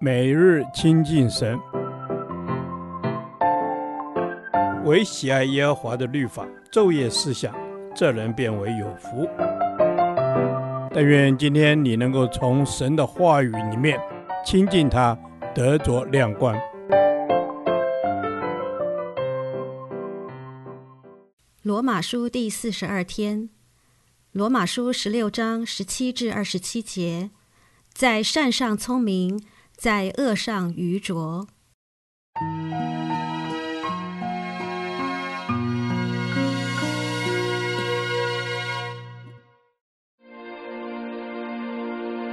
每日亲近神，唯喜爱耶和华的律法，昼夜思想，这人便为有福。但愿今天你能够从神的话语里面亲近他，得着亮光。罗马书第四十二天，罗马书十六章十七至二十七节，在善上聪明，在恶上愚拙。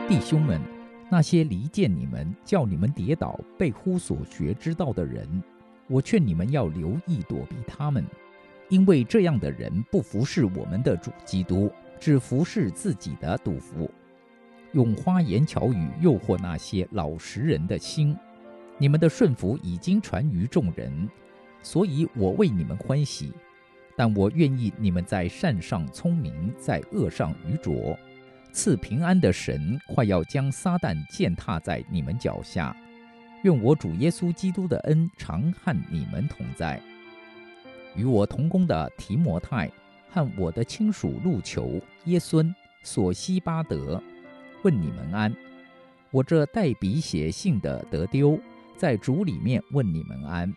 弟兄们，那些离间你们、叫你们跌倒、背乎所学之道的人，我劝你们要留意躲避他们。因为这样的人不服侍我们的主基督，只服侍自己的肚腹，用花言巧语诱惑那些老实人的心。你们的顺服已经传于众人，所以我为你们欢喜。但我愿意你们在善上聪明，在恶上愚拙。赐平安的神快要将撒旦践踏在你们脚下。愿我主耶稣基督的恩常和你们同在。与我同工的提摩太和我的亲属路求、耶孙、索西巴德，问你们安。我这带笔写信的得丢，在主里面问你们安。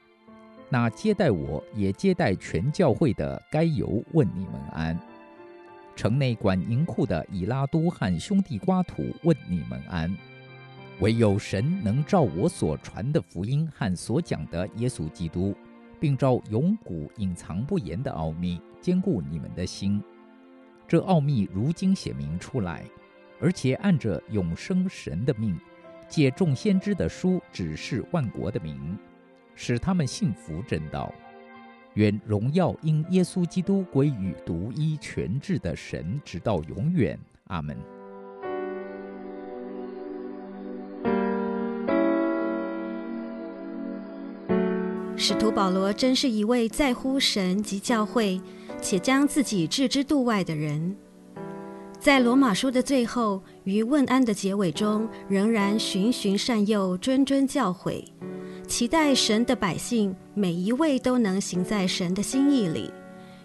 那接待我也接待全教会的该由问你们安。城内管银库的以拉都和兄弟瓜土问你们安。唯有神能照我所传的福音和所讲的耶稣基督。并照永古隐藏不言的奥秘，坚固你们的心。这奥秘如今显明出来，而且按着永生神的命，借众先知的书指示万国的民，使他们信服真道。愿荣耀因耶稣基督归于独一全智的神，直到永远。阿门。使徒保罗真是一位在乎神及教会，且将自己置之度外的人。在罗马书的最后与问安的结尾中，仍然循循善诱，谆谆教诲，期待神的百姓每一位都能行在神的心意里。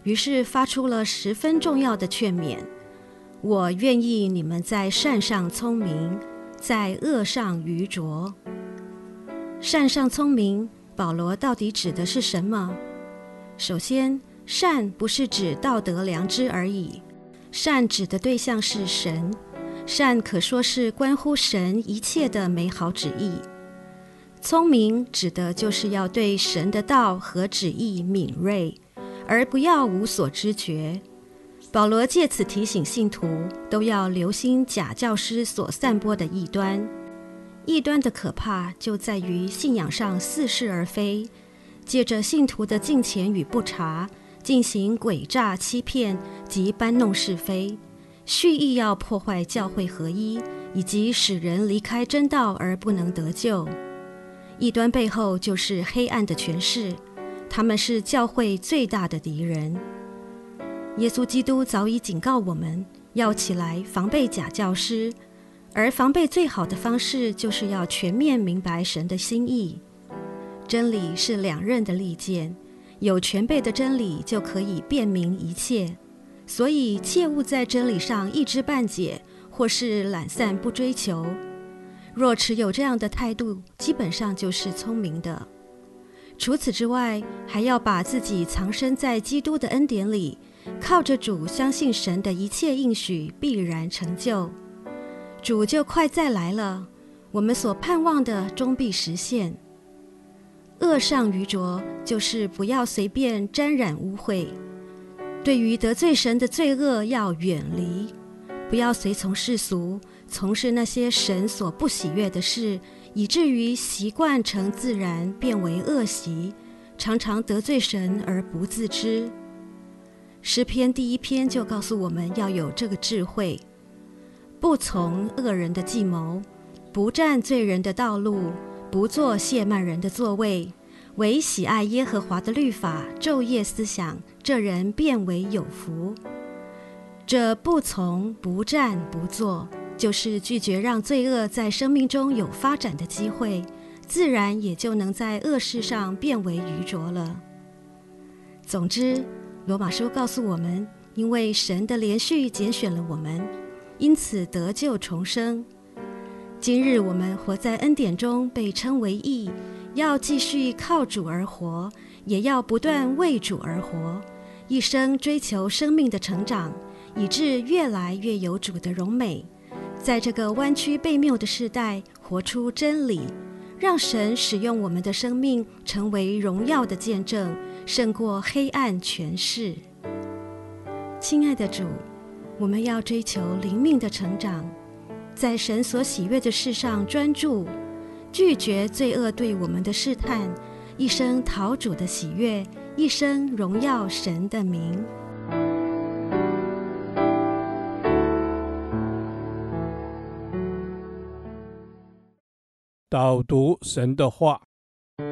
于是发出了十分重要的劝勉：我愿意你们在善上聪明，在恶上愚拙。善上聪明。保罗到底指的是什么？首先，善不是指道德良知而已，善指的对象是神，善可说是关乎神一切的美好旨意。聪明指的就是要对神的道和旨意敏锐，而不要无所知觉。保罗借此提醒信徒，都要留心假教师所散播的异端。异端的可怕就在于信仰上似是而非，借着信徒的敬虔与不察，进行诡诈欺骗及搬弄是非，蓄意要破坏教会合一，以及使人离开真道而不能得救。异端背后就是黑暗的权势，他们是教会最大的敌人。耶稣基督早已警告我们要起来防备假教师。而防备最好的方式，就是要全面明白神的心意。真理是两刃的利剑，有全备的真理就可以辨明一切。所以切勿在真理上一知半解，或是懒散不追求。若持有这样的态度，基本上就是聪明的。除此之外，还要把自己藏身在基督的恩典里，靠着主，相信神的一切应许必然成就。主就快再来了，我们所盼望的终必实现。恶上愚拙，就是不要随便沾染污秽。对于得罪神的罪恶要远离，不要随从世俗，从事那些神所不喜悦的事，以至于习惯成自然，变为恶习，常常得罪神而不自知。诗篇第一篇就告诉我们要有这个智慧。不从恶人的计谋，不占罪人的道路，不坐谢曼人的座位，唯喜爱耶和华的律法，昼夜思想，这人便为有福。这不从、不占、不坐，就是拒绝让罪恶在生命中有发展的机会，自然也就能在恶事上变为愚拙了。总之，罗马书告诉我们，因为神的连续拣选了我们，因此得救重生。今日我们活在恩典中，被称为义，要继续靠主而活，也要不断为主而活，一生追求生命的成长，以致越来越有主的荣美。在这个弯曲悖谬的时代，活出真理，让神使用我们的生命，成为荣耀的见证，胜过黑暗权势。亲爱的主，我们要追求灵命的成长，在神所喜悦的事上专注，拒绝罪恶对我们的试探，一生讨主的喜悦，一生荣耀神的名。导读神的话，《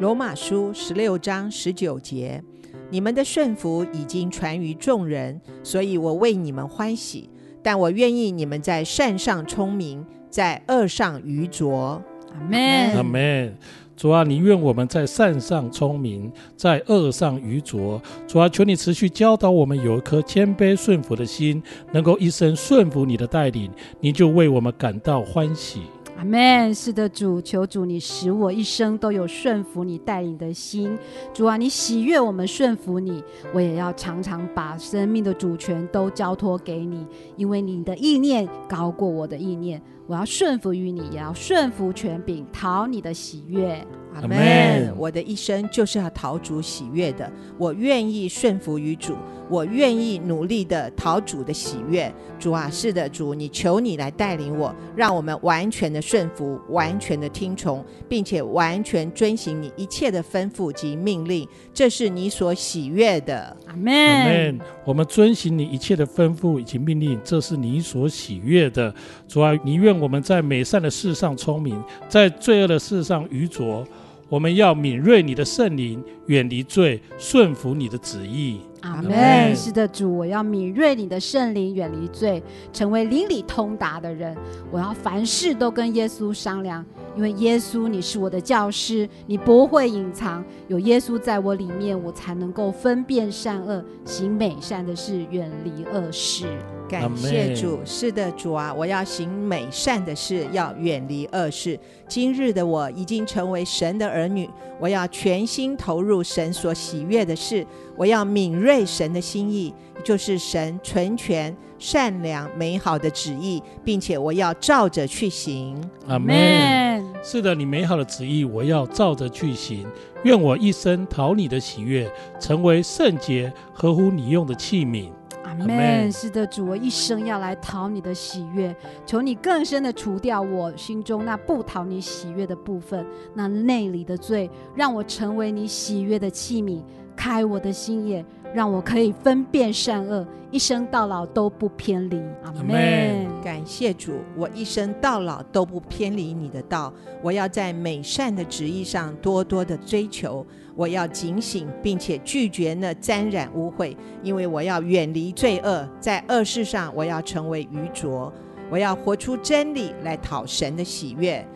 罗马书》十六章十九节：你们的顺服已经传于众人，所以我为你们欢喜。但我愿意你们在善上聪明，在恶上愚拙。阿门。阿门。主啊，你愿我们在善上聪明，在恶上愚拙。主啊，求你持续教导我们有一颗谦卑顺服的心，能够一生顺服你的带领，你就为我们感到欢喜。阿门。是的，主，求主你使我一生都有顺服你带领的心。主啊，你喜悦我们顺服你，我也要常常把生命的主权都交托给你，因为你的意念高过我的意念。我要顺服于你，也要顺服权柄，讨你的喜悦。阿门。我的一生就是要讨主喜悦的，我愿意顺服于主。我愿意努力的讨主的喜悦，主啊，是的，主，你求你来带领我，让我们完全的顺服，完全的听从，并且完全遵行你一切的吩咐及命令，这是你所喜悦的。阿门。阿门。我们遵行你一切的吩咐以及命令，这是你所喜悦的。主啊，你愿我们在美善的事上聪明，在罪恶的事上愚拙。我们要敏锐你的圣灵，远离罪，顺服你的旨意。阿门。是的，主，我要敏锐你的圣灵，远离罪，成为灵里通达的人。我要凡事都跟耶稣商量，因为耶稣你是我的教师，你不会隐藏。有耶稣在我里面，我才能够分辨善恶，行美善的事，远离恶事。感谢主，是的，主啊，我要行美善的事，要远离恶事。今日的我已经成为神的儿女，我要全心投入神所喜悦的事，我要敏锐神的心意，就是神纯全、善良、美好的旨意，并且我要照着去行。阿门。是的，你美好的旨意，我要照着去行。愿我一生讨你的喜悦，成为圣洁、合乎你用的器皿。阿门。是的，主，我一生要来讨你的喜悦，求你更深的除掉我心中那不讨你喜悦的部分，那内里的罪，让我成为你喜悦的器皿，开我的心眼，让我可以分辨善恶，一生到老都不偏离。阿门。感谢主，我一生到老都不偏离你的道，我要在美善的旨意上多多的追求。我要警醒，并且拒绝那沾染污秽，因为我要远离罪恶，在恶事上我要成为愚拙。我要活出真理来讨神的喜悦。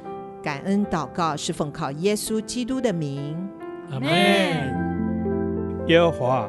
感恩祷告是奉靠耶稣基督的名。阿门。耶和华，